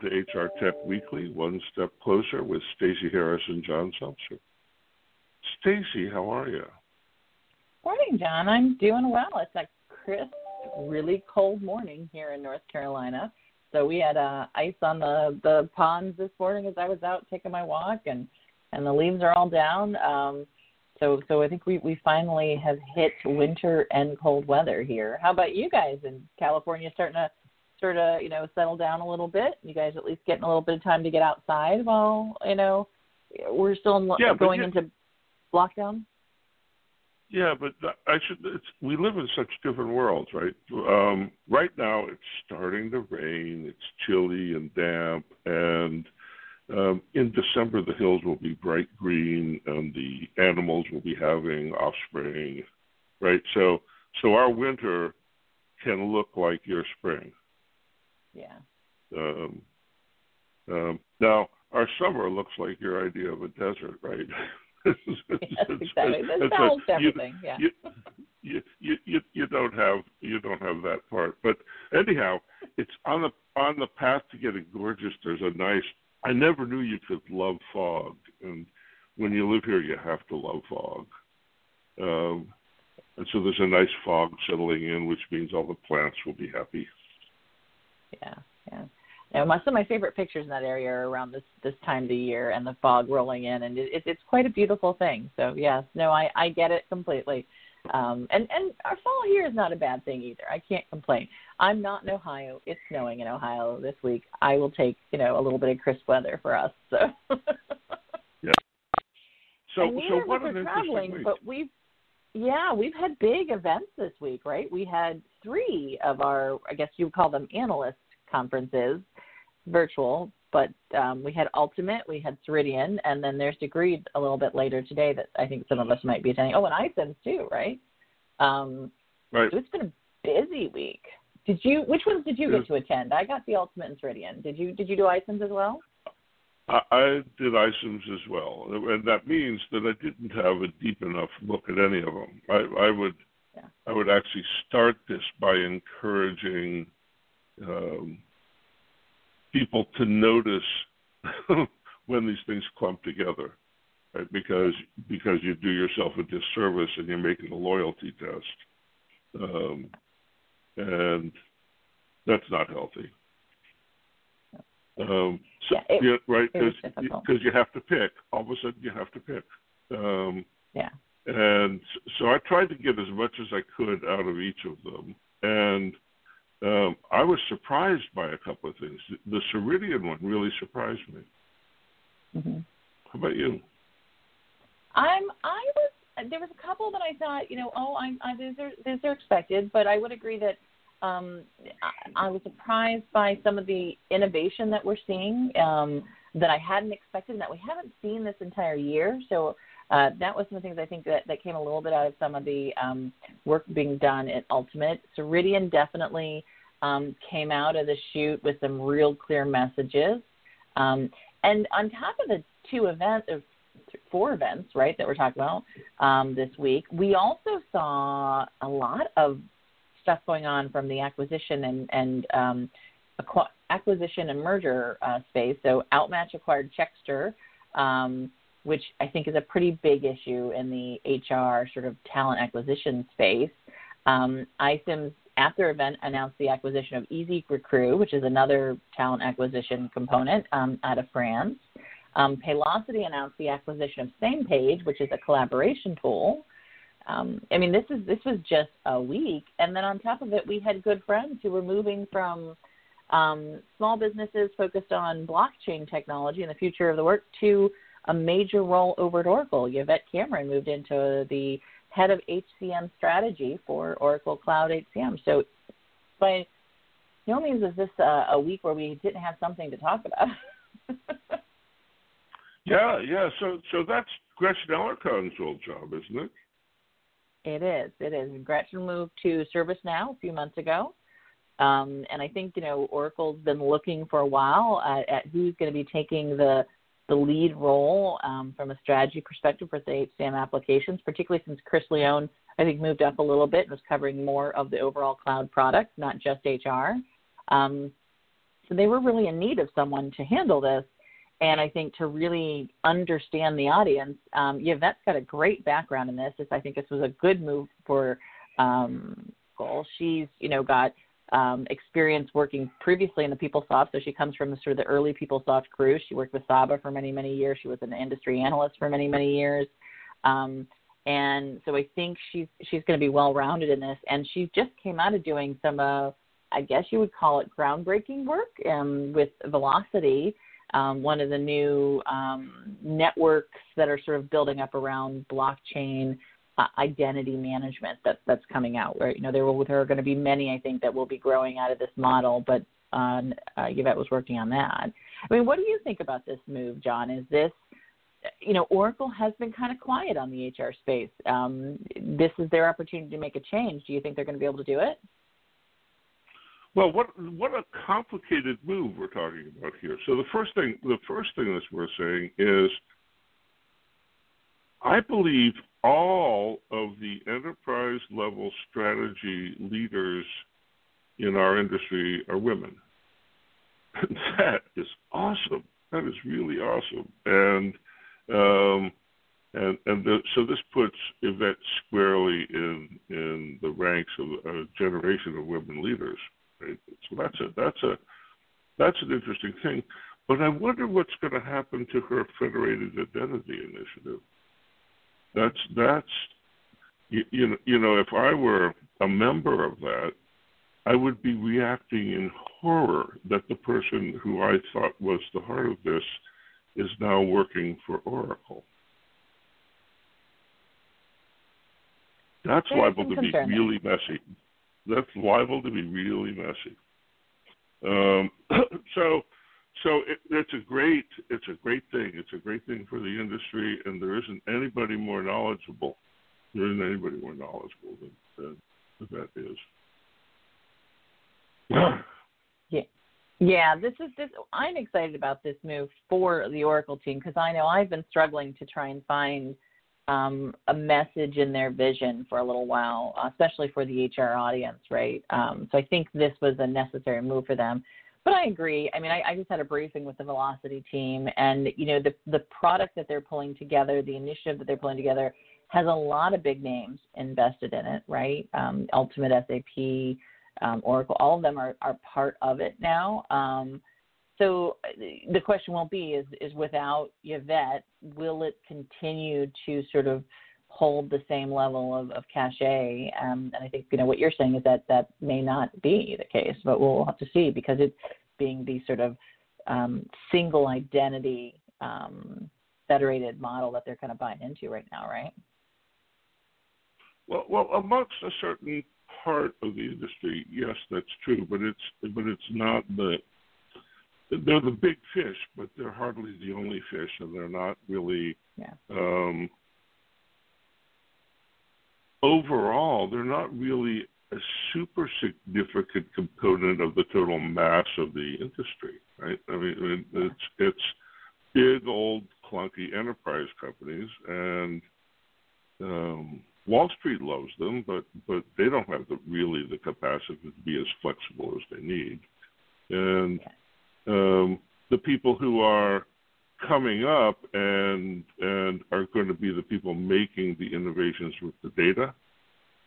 To HR Tech Weekly, One Step Closer with Stacey Harris and John Sumser. Stacey, how are you? Morning, John. I'm doing well. It's a crisp, really cold morning here in North Carolina. So we had uh, ice on the the ponds this morning as I was out taking my walk, and and the leaves are all down. Um, so so I think we we finally have hit winter and cold weather here. How about you guys in California? Starting to sort of you know settle down a little bit. You guys at least getting a little bit of time to get outside while you know we're still yeah, going yeah. into lockdown. Yeah, but I should. It's, we live in such different worlds, right? Um, right now, it's starting to rain. It's chilly and damp, and um, in December, the hills will be bright green, and the animals will be having offspring, right? So, so our winter can look like your spring. Yeah. Um, um, now, our summer looks like your idea of a desert, right? yes, exactly. This balance everything. You, yeah. You, you, you, you don't have you don't have that part, but anyhow, it's on the on the path to getting gorgeous. There's a nice. I never knew you could love fog, and when you live here, you have to love fog. Um, and so there's a nice fog settling in, which means all the plants will be happy. Yeah, yeah. And my, some of my favorite pictures in that area are around this this time of the year and the fog rolling in, and it, it's quite a beautiful thing. So yes, no, I I get it completely. Um, and and our fall here is not a bad thing either. I can't complain. I'm not in Ohio. It's snowing in Ohio this week. I will take you know a little bit of crisp weather for us. So yeah. So so what an traveling, but we've yeah we've had big events this week, right? We had three of our I guess you would call them analyst conferences virtual, but um, we had Ultimate, we had Ceridian, and then there's Degreed a little bit later today that I think some of us might be attending. Oh, and iCIMS too, right? Um, right. So it's been a busy week. Did you? Which ones did you get to attend? I got the Ultimate and Ceridian. Did you? Did you do iCIMS as well? I, I did iCIMS as well, and that means that I didn't have a deep enough look at any of them. I, I would, yeah. I would actually start this by encouraging um, people to notice when these things clump together, right? Because because you do yourself a disservice and you're making a loyalty test, um, and that's not healthy. Um, so, yeah, it, yeah, right? Because you have to pick. All of a sudden, you have to pick. Um, yeah. And so I tried to get as much as I could out of each of them, and um, I was surprised by a couple of things. The Ceridian one really surprised me. Mm-hmm. How about you? I'm. I was. There was a couple that I thought, you know, oh, I'm. I these are these are expected, but I would agree that um, I, I was surprised by some of the innovation that we're seeing um, that I hadn't expected and that we haven't seen this entire year. So uh, that was some of the things I think that, that came a little bit out of some of the um, work being done at Ultimate. Ceridian definitely um, came out of the shoot with some real clear messages. Um, and on top of the two events, or four events, right, that we're talking about um, this week, we also saw a lot of stuff going on from the acquisition and, and um, acqu- acquisition and merger uh, space. So Outmatch acquired Checkster. Um, which I think is a pretty big issue in the HR sort of talent acquisition space. Um, iCIMS at their event announced the acquisition of EasyRecrue, which is another talent acquisition component um, out of France. Um, Paylocity announced the acquisition of SamePage, which is a collaboration tool. Um, I mean, this is this was just a week, and then on top of it, we had good friends who were moving from um, small businesses focused on blockchain technology and the future of the work to a major role over at Oracle. Yvette Cameron moved into the head of HCM strategy for Oracle Cloud HCM. So by no means is this a, a week where we didn't have something to talk about. yeah, yeah. So so that's Gretchen Alarcon's old job, isn't it? It is. It is. Gretchen moved to ServiceNow a few months ago. Um, and I think, you know, Oracle's been looking for a while at, at who's going to be taking the the lead role um, from a strategy perspective for the HCM applications, particularly since Chris Leone, I think, moved up a little bit and was covering more of the overall cloud product, not just HR. Um, so they were really in need of someone to handle this. And I think to really understand the audience, um, Yvette's got a great background in this. I think this was a good move for um, Cole. She's, you know, got um, experience working previously in the PeopleSoft, so she comes from the sort of the early PeopleSoft crew. She worked with Saba for many, many years. She was an industry analyst for many, many years. Um, and so I think she's she's going to be well rounded in this. And she just came out of doing some, uh, I guess you would call it groundbreaking work um, with Velocity, um, one of the new um, networks that are sort of building up around blockchain uh, identity management that that's coming out. Right, you know, there will there are going to be many I think that will be growing out of this model, but um, uh, Yvette was working on that. I mean, what do you think about this move, John? Is this you know, Oracle has been kind of quiet on the HR space. Um, this is their opportunity to make a change. Do you think they're going to be able to do it? Well, what what a complicated move we're talking about here. So the first thing the first thing that we're saying is, I believe all of the enterprise level strategy leaders in our industry are women. That is awesome. That is really awesome. And um, and and the, so this puts Yvette squarely in in the ranks of a generation of women leaders. So that's a that's a that's an interesting thing. But I wonder what's going to happen to her federated identity initiative. That's that's you, you know you know if I were a member of that, I would be reacting in horror that the person who I thought was the heart of this is now working for Oracle. That's There's liable to be really messy. That's liable to be really messy. Um, so, so it, it's a great, it's a great thing. It's a great thing for the industry, and there isn't anybody more knowledgeable. There isn't anybody more knowledgeable than, than that is. yeah. Yeah, this is this. I'm excited about this move for the Oracle team because I know I've been struggling to try and find um, a message in their vision for a little while, especially for the HR audience, right? Um, so I think this was a necessary move for them. But I agree. I mean, I, I just had a briefing with the Velocity team, and you know, the the product that they're pulling together, the initiative that they're pulling together, has a lot of big names invested in it, right? Um, Ultimate SAP um, Oracle, all of them are, are part of it now. So the question won't be is, is without Yvette, will it continue to sort of hold the same level of, of cachet? Um, and I think you know what you're saying is that that may not be the case, but we'll have to see because it's being the sort of um, single identity um, federated model that they're kind of buying into right now, right? Well, well, amongst a certain part of the industry, yes, that's true, but it's but it's not the they're the big fish, but they're hardly the only fish, and they're not really. Yeah. Um, overall, they're not really a super significant component of the total mass of the industry, right? I mean, it's it's big old clunky enterprise companies, and um, Wall Street loves them, but but they don't have the, really the capacity to be as flexible as they need. And um, the people who are coming up and and are going to be the people making the innovations with the data,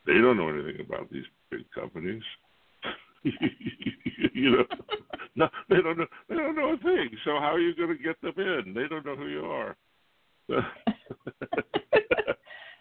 they don't know anything about these big companies. you know, no, they don't know. They don't know a thing. So how are you going to get them in? They don't know who you are.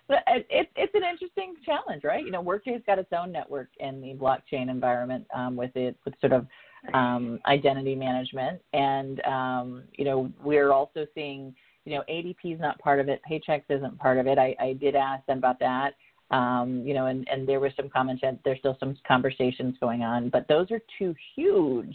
it, it's an interesting challenge, right? You know, Workday's got its own network in the blockchain environment um, with it with sort of um, identity management, and um, you know, we're also seeing, you know, ADP is not part of it, Paychex isn't part of it. I, I did ask them about that. Um, you know, and, and there was some comments that there's still some conversations going on, but those are two huge,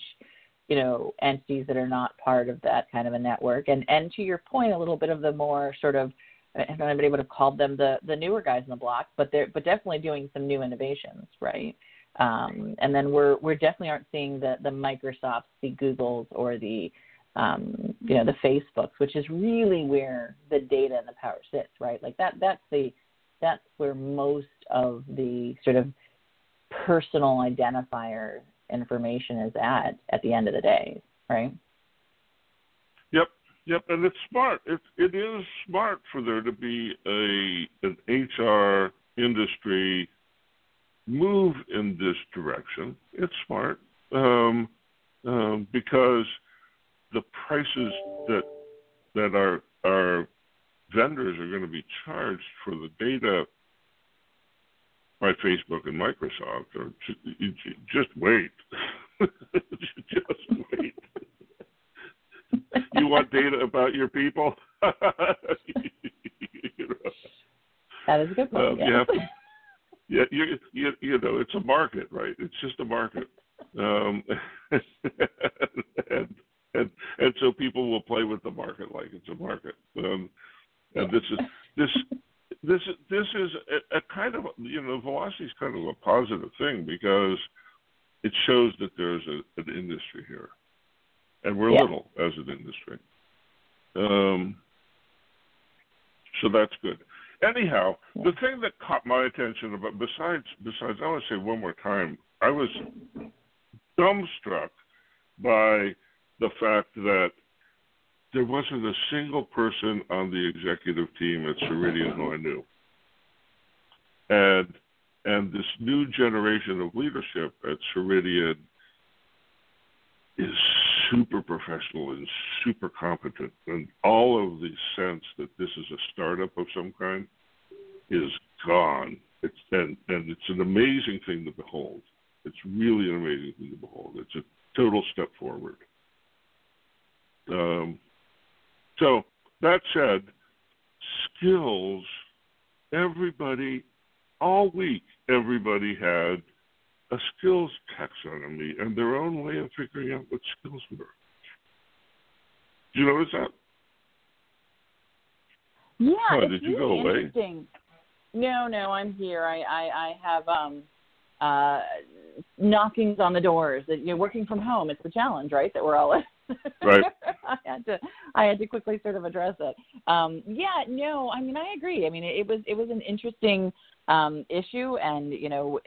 you know, entities that are not part of that kind of a network. And and to your point, a little bit of the more sort of I don't if anybody would have called them the the newer guys in the block, but they're but definitely doing some new innovations, right? Um, and then we're we're definitely aren't seeing the the Microsofts, the Googles, or the um, you know the Facebooks, which is really where the data and the power sits, right? Like that that's the that's where most of the sort of personal identifier information is at at the end of the day, right? Yep, yep, and it's smart. It it is smart for there to be a an HR industry move in this direction. It's smart um, um, because the prices that that our our vendors are going to be charged for the data by Facebook and Microsoft, or just wait, just wait. you want data about your people? you know. That is a good point. Um, yeah. You have to, yeah, you, you you know it's a market, right? It's just a market, um, and and and so people will play with the market like it's a market. Um, and this is this this this is a, a kind of you know velocity is kind of a positive thing because it shows that there's a, an industry here, and we're yeah. little as an industry. Um, so that's good. Anyhow, the thing that caught my attention about besides besides I want to say one more time, I was dumbstruck by the fact that there wasn't a single person on the executive team at Ceridian who I knew. And and this new generation of leadership at Ceridian is super professional and super competent, and all of the sense that this is a startup of some kind is gone. It's and and it's an amazing thing to behold. It's really an amazing thing to behold. It's a total step forward. Um, so that said, skills. Everybody, all week, everybody had a skills taxonomy and their own way of figuring out what skills were. Did you notice that? Yeah, oh, it's did really you go away? interesting. No, no, I'm here. I, I, I have um uh knockings on the doors. That you're working from home. It's the challenge, right? That we're all right. I had to I had to quickly sort of address it. Um, yeah, no, I mean I agree. I mean it, it was it was an interesting um, issue, and you know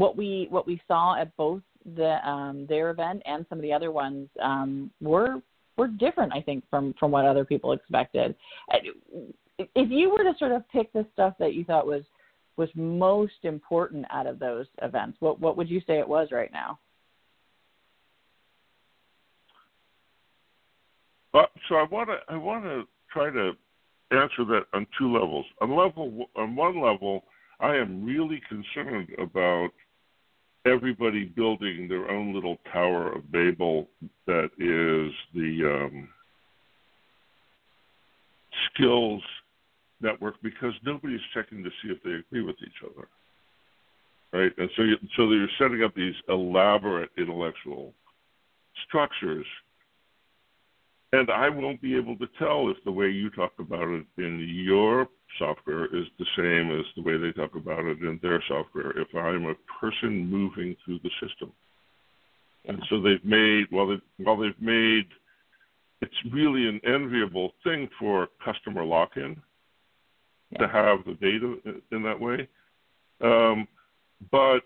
what we what we saw at both the um, their event and some of the other ones um, were were different. I think from from what other people expected. If you were to sort of pick the stuff that you thought was was most important out of those events, what what would you say it was right now? Uh, so I want to I want to try to answer that on two levels. On level on one level, I am really concerned about everybody building their own little tower of Babel that is the um, skills network because nobody's checking to see if they agree with each other, right? And so you, so you're setting up these elaborate intellectual structures and I won't be able to tell if the way you talk about it in your software is the same as the way they talk about it in their software if I'm a person moving through the system. Yeah. And so they've made while they while they've made it's really an enviable thing for customer lock-in yeah. to have the data in that way. Um, but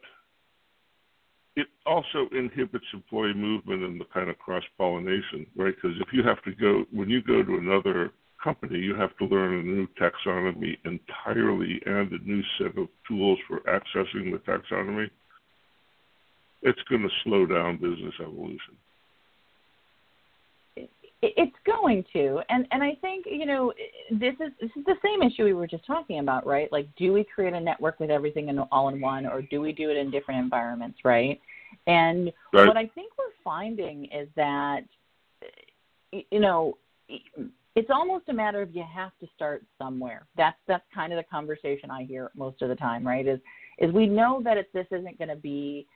it also inhibits employee movement and the kind of cross pollination, right? Because if you have to go, when you go to another company, you have to learn a new taxonomy entirely and a new set of tools for accessing the taxonomy. It's going to slow down business evolution. It's going to, and and I think you know this is this is the same issue we were just talking about, right? Like, do we create a network with everything in all in one, or do we do it in different environments, right? And right. what I think we're finding is that you know it's almost a matter of you have to start somewhere. That's that's kind of the conversation I hear most of the time, right? Is is we know that it, this isn't going to be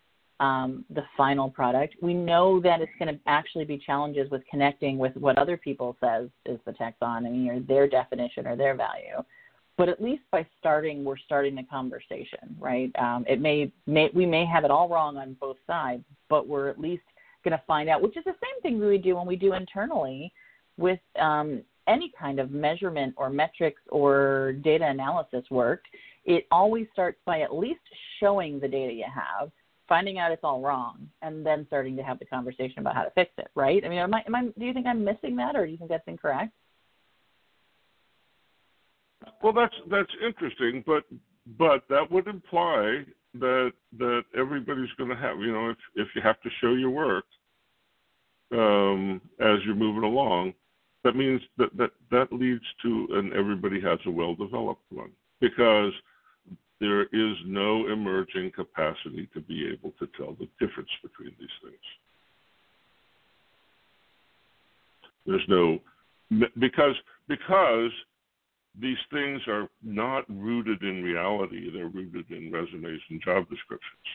um, the final product. We know that it's going to actually be challenges with connecting with what other people says is the taxonomy or their definition or their value. But at least by starting, we're starting the conversation, right? Um, it may, may we may have it all wrong on both sides, but we're at least going to find out, which is the same thing we do when we do internally with um, any kind of measurement or metrics or data analysis work. It always starts by at least showing the data you have finding out it's all wrong, and then starting to have the conversation about how to fix it. Right? I mean, am I, am I, do you think I'm missing that, or do you think that's incorrect? Well, that's that's interesting, but but that would imply that that everybody's going to have you know if if you have to show your work um, as you're moving along, that means that that that leads to and everybody has a well developed one because there is no emerging capacity to be able to tell the difference between these things. There's no because because these things are not rooted in reality; they're rooted in resumes and job descriptions,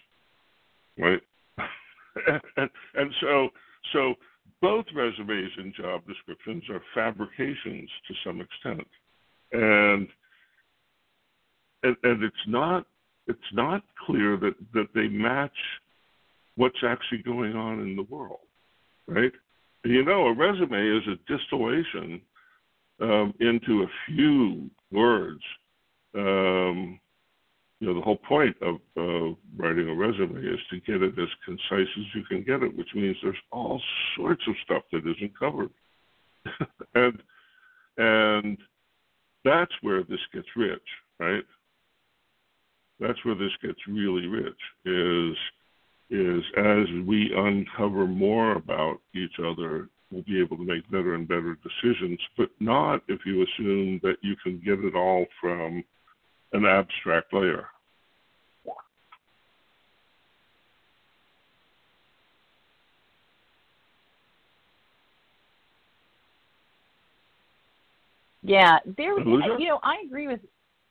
right? and, and so so both resumes and job descriptions are fabrications to some extent, and and, and it's not it's not clear that that they match what's actually going on in the world, right? You know, a resume is a distillation um, into a few words. Um, you know, the whole point of writing a resume is to get it as concise as you can get it, which means there's all sorts of stuff that isn't covered, and and that's where this gets rich, right? That's where this gets really rich. Is is as we uncover more about each other we'll be able to make better and better decisions, but not if you assume that you can get it all from an abstract layer. Yeah, there. You know, I agree with.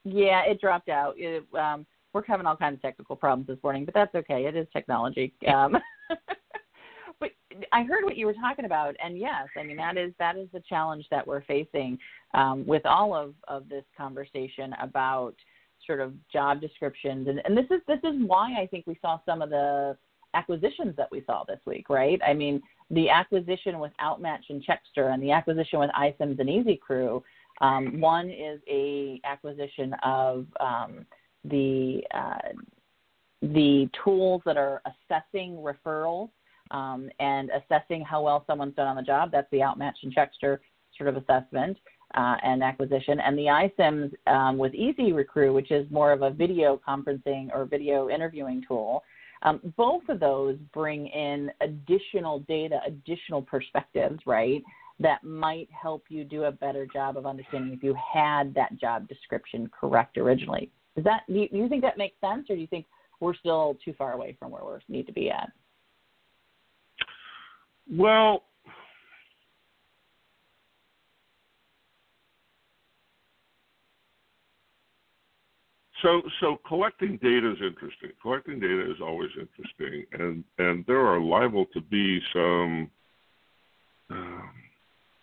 Yeah, it dropped out. It, um, we're having all kinds of technical problems this morning, but that's okay. It is technology. Um, but I heard what you were talking about, and yes, I mean that is that is the challenge that we're facing um, with all of of this conversation about sort of job descriptions, and and this is this is why I think we saw some of the acquisitions that we saw this week, right? I mean, the acquisition with Outmatch and Checkster, and the acquisition with iCIMS and EasyRecrue. Um, one is a acquisition of um, the uh, the tools that are assessing referrals um, and assessing how well someone's done on the job. That's the Outmatch and Checkster sort of assessment uh, and acquisition. And the iCIMS um, with EasyRecrue, which is more of a video conferencing or video interviewing tool. Um, both of those bring in additional data, additional perspectives, right? That might help you do a better job of understanding if you had that job description correct originally. Does that do you, do you think that makes sense, or do you think we're still too far away from where we need to be at? Well, so so collecting data is interesting. Collecting data is always interesting, and and there are liable to be some um,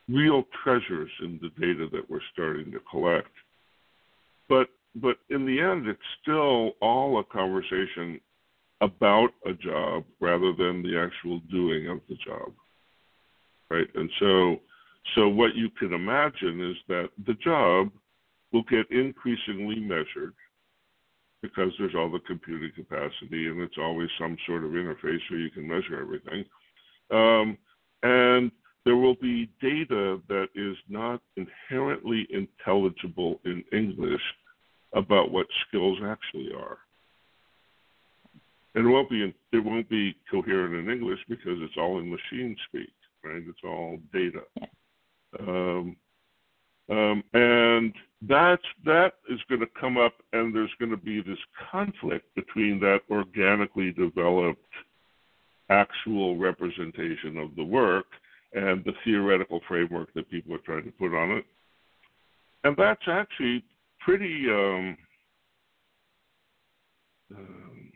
real treasures in the data that we're starting to collect. But but in the end, it's still all a conversation about a job rather than the actual doing of the job, right? And so, so what you can imagine is that the job will get increasingly measured because there's all the computing capacity and it's always some sort of interface where you can measure everything. Um, and there will be data that is not inherently intelligible in English about what skills actually are. And it won't be it won't be coherent in English because it's all in machine speak, right? It's all data. Um, um, and that's that is going to come up, and there's going to be this conflict between that organically developed actual representation of the work and the theoretical framework that people are trying to put on it. And that's actually pretty um, um,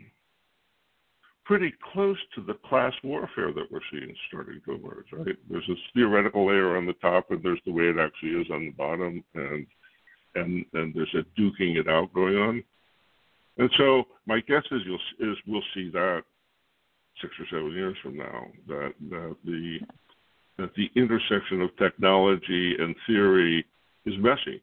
pretty close to the class warfare that we're seeing starting to emerge. Right? There's this theoretical layer on the top, and there's the way it actually is on the bottom, and and and there's a duking it out going on. And so my guess is you'll is we'll see that six or seven years from now that that the that the intersection of technology and theory is messy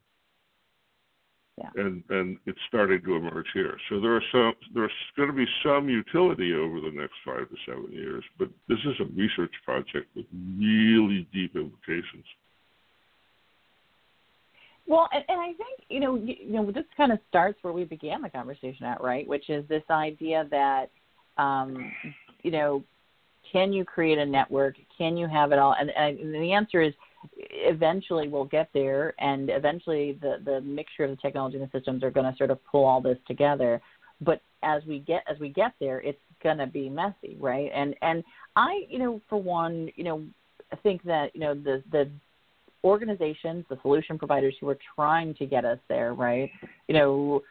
yeah. and and it's starting to emerge here. So there are some there's going to be some utility over the next five to seven years, but this is a research project with really deep implications. Well, and, and I think you know you, you know this kind of starts where we began the conversation at, right? Which is this idea that um, you know can you create a network? Can you have it all? And, and the answer is eventually we'll get there, and eventually the the mixture of the technology and the systems are going to sort of pull all this together. But as we get as we get there, it's going to be messy, right? And and I, you know, for one, you know, think that you know the the organizations, the solution providers who are trying to get us there, right? You know,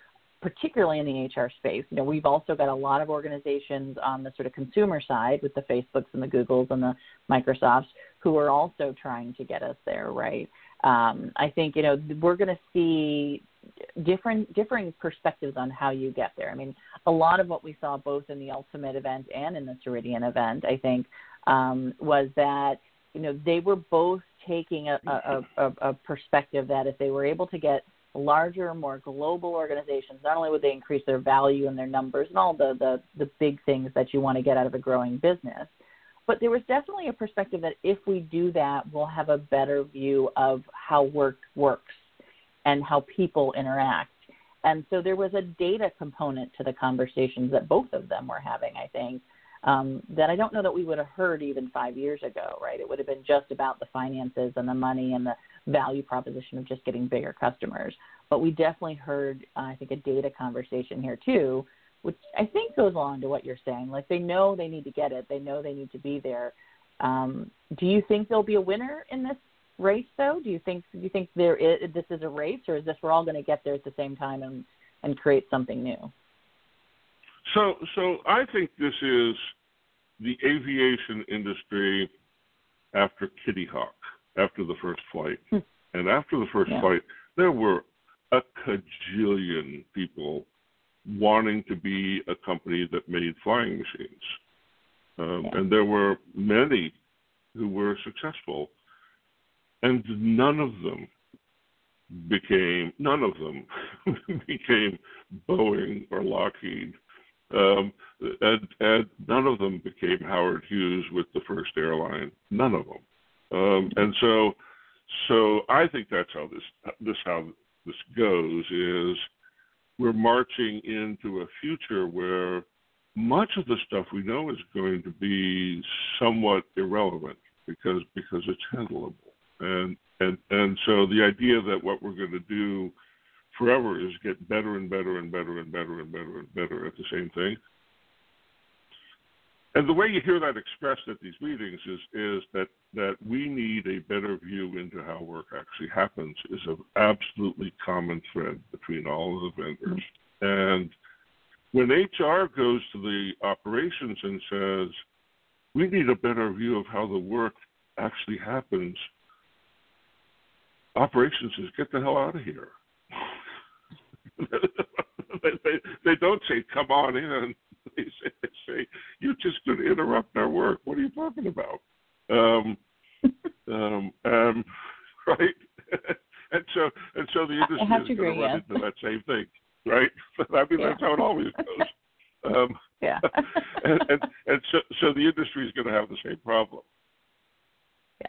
particularly in the HR space. You know, we've also got a lot of organizations on the sort of consumer side with the Facebooks and the Googles and the Microsofts who are also trying to get us there, right? Um, I think you know we're going to see different differing perspectives on how you get there. I mean, a lot of what we saw both in the Ultimate event and in the Ceridian event, I think, um, was that you know they were both taking a, a, a, a perspective that if they were able to get larger, more global organizations, not only would they increase their value and their numbers and all the, the, the big things that you want to get out of a growing business, but there was definitely a perspective that if we do that, we'll have a better view of how work works and how people interact. And so there was a data component to the conversations that both of them were having, I think, um, that I don't know that we would have heard even five years ago, right? It would have been just about the finances and the money and the value proposition of just getting bigger customers. But we definitely heard, uh, I think, a data conversation here too, which I think goes along to what you're saying. Like they know they need to get it, they know they need to be there. Um, do you think there'll be a winner in this race, though? Do you think do you think there is, this is a race, or is this we're all going to get there at the same time and and create something new? So, so I think this is the aviation industry after Kitty Hawk after the first flight. Hmm. and after the first yeah. flight, there were a cajillion people wanting to be a company that made flying machines. Um, yeah. And there were many who were successful, and none of them became none of them became Boeing or Lockheed, um, and, and none of them became Howard Hughes with the first airline. None of them. Um, and so, so I think that's how this this how this goes is we're marching into a future where much of the stuff we know is going to be somewhat irrelevant because because it's handleable. And and and so the idea that what we're going to do forever is get better and better and better and better and better and better at the same thing and the way you hear that expressed at these meetings is is that that we need a better view into how work actually happens is an absolutely common thread between all of the vendors. And when HR goes to the operations and says, "We need a better view of how the work actually happens," operations says, "Get the hell out of here." they, they, they don't say, "Come on in." They say, they say, "You're just going to interrupt our work." What are you talking about? Um, um, um, right? and so and so the industry is going to run into that same thing, right? I mean, yeah. that's how it always goes. Um, yeah. and, and and so so the industry is going to have the same problem. Yeah.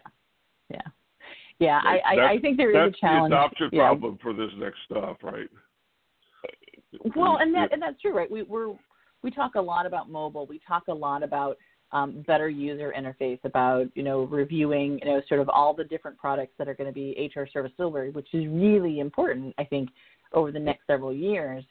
Yeah. Yeah, right? I, I, I think there is a challenge. That's the adoption yeah. problem for this next stuff, right? Well, and that and that's true, right? We we're we talk a lot about mobile. We talk a lot about um, better user interface, about you know reviewing you know sort of all the different products that are going to be HR Service Delivery, which is really important, I think, over the next several years.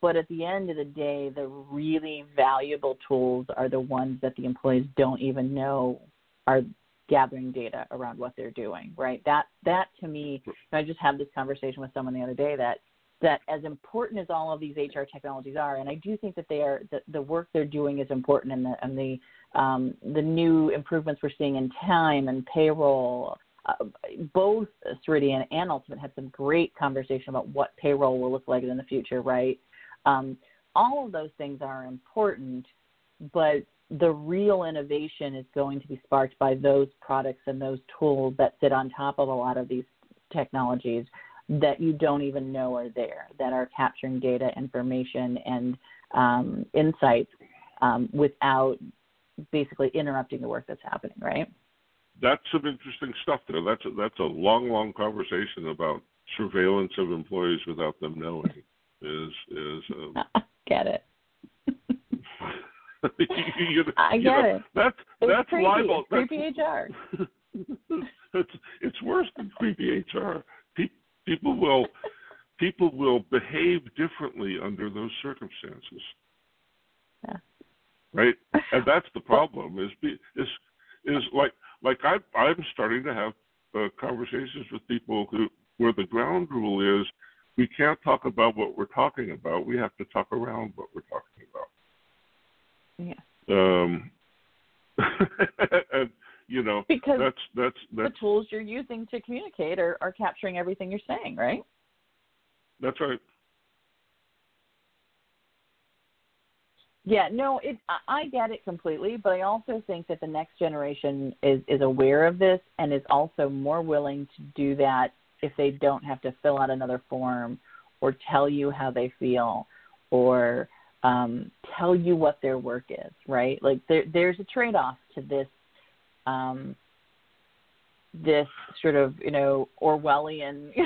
But at the end of the day, the really valuable tools are the ones that the employees don't even know are gathering data around what they're doing. Right? That that to me, I just had this conversation with someone the other day that that as important as all of these HR technologies are, and I do think that they are the, the work they're doing is important, and the and the um, the new improvements we're seeing in time and payroll. Uh, both Ceridian and Ultimate had some great conversation about what payroll will look like in the future, right? Um, all of those things are important, but the real innovation is going to be sparked by those products and those tools that sit on top of a lot of these technologies that you don't even know are there that are capturing data, information, and um, insights um, without basically interrupting the work that's happening, right? That's some interesting stuff there. That's a, that's a long, long conversation about surveillance of employees without them knowing. Is is um, get it? you, I get know, it. That's it's that's creepy. libel. It's creepy HR. it's it's worse than creepy HR. Pe- people will people will behave differently under those circumstances. Yeah. Right, and that's the problem. Is be, is is like like I I'm starting to have uh, conversations with people who where the ground rule is we can't talk about what we're talking about. We have to talk around what we're talking about. Yeah. Um, and you know because that's that's that's the tools you're using to communicate are, are capturing everything you're saying, right? that's right. Yeah, no, it I get it completely, but I also think that the next generation is is aware of this and is also more willing to do that if they don't have to fill out another form or tell you how they feel or um, tell you what their work is, right? Like there, there's a trade-off to this, um, this sort of you know Orwellian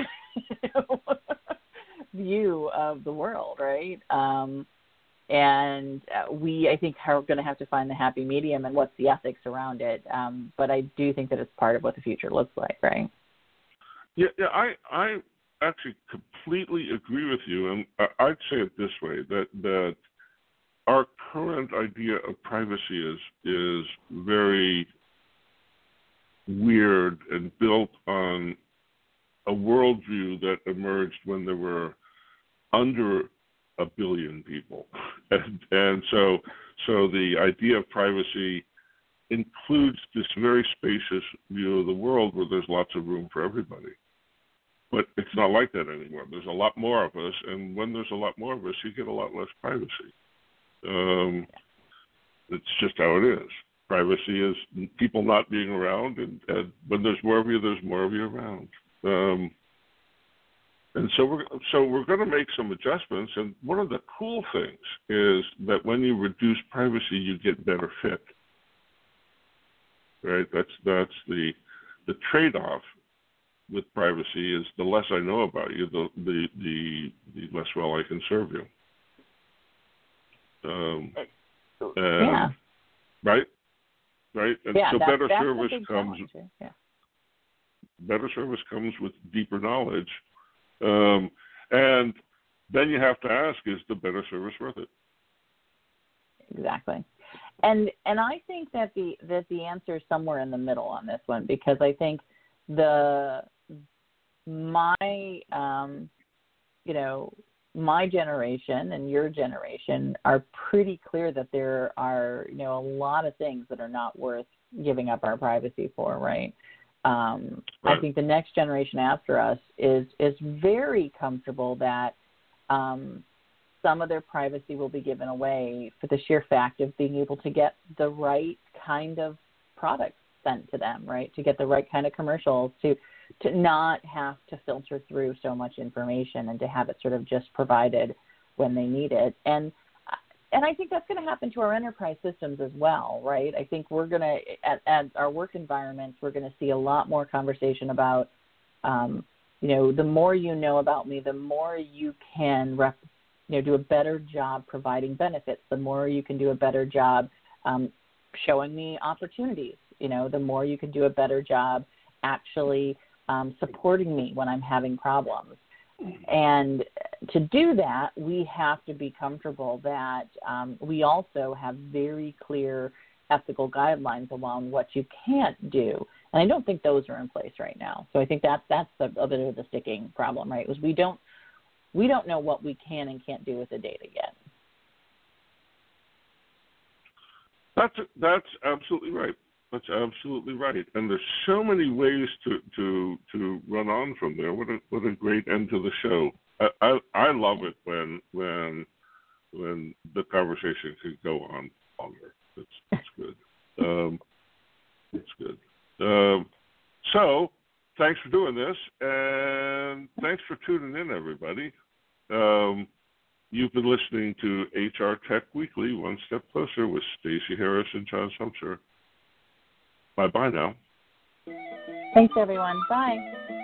view of the world, right? Um, and uh, we, I think, are going to have to find the happy medium and what's the ethics around it. Um, but I do think that it's part of what the future looks like, right? Yeah, yeah, I I actually completely agree with you, and I'd say it this way that that our current idea of privacy is is very weird and built on a worldview that emerged when there were under a billion people, and and so so the idea of privacy includes this very spacious view of the world where there's lots of room for everybody. But it's not like that anymore. There's a lot more of us, and when there's a lot more of us, you get a lot less privacy. Um, it's just how it is. Privacy is people not being around, and, and when there's more of you, there's more of you around. Um, and so we're so we're going to make some adjustments. And one of the cool things is that when you reduce privacy, you get better fit. Right? That's that's the the trade-off with privacy is the less I know about you, the the the, the less well I can serve you. Um, yeah. Right. Right. And yeah, so that's, better service comes. Yeah. Better service comes with deeper knowledge, um, and then you have to ask: Is the better service worth it? Exactly. And and I think that the that the answer is somewhere in the middle on this one because I think the my um, you know my generation and your generation are pretty clear that there are you know a lot of things that are not worth giving up our privacy for right um, right. i think the next generation after us is is very comfortable that um, some of their privacy will be given away for the sheer fact of being able to get the right kind of products sent to them right to get the right kind of commercials to to not have to filter through so much information and to have it sort of just provided when they need it. And and I think that's going to happen to our enterprise systems as well, right? I think we're going to at, at our work environments we're going to see a lot more conversation about, um, you know, the more you know about me, the more you can rep, you know do a better job providing benefits. The more you can do a better job um, showing me opportunities. You know, the more you can do a better job actually um, supporting me when I'm having problems. And to do that, we have to be comfortable that um, we also have very clear ethical guidelines around what you can't do. And I don't think those are in place right now. So I think that's that's a, a bit of the sticking problem, right? Was we don't we don't know what we can and can't do with the data yet. That's that's absolutely right. That's absolutely right. And there's so many ways to to to run on from there. What a what a great end to the show. I I, I love it when when when the conversation could go on longer. It's it's good. Um, it's good. Um, so thanks for doing this, and thanks for tuning in, everybody. Um, you've been listening to HR Tech Weekly, One Step Closer with Stacey Harris and John Sumser. Bye bye now. Thanks, everyone. Bye.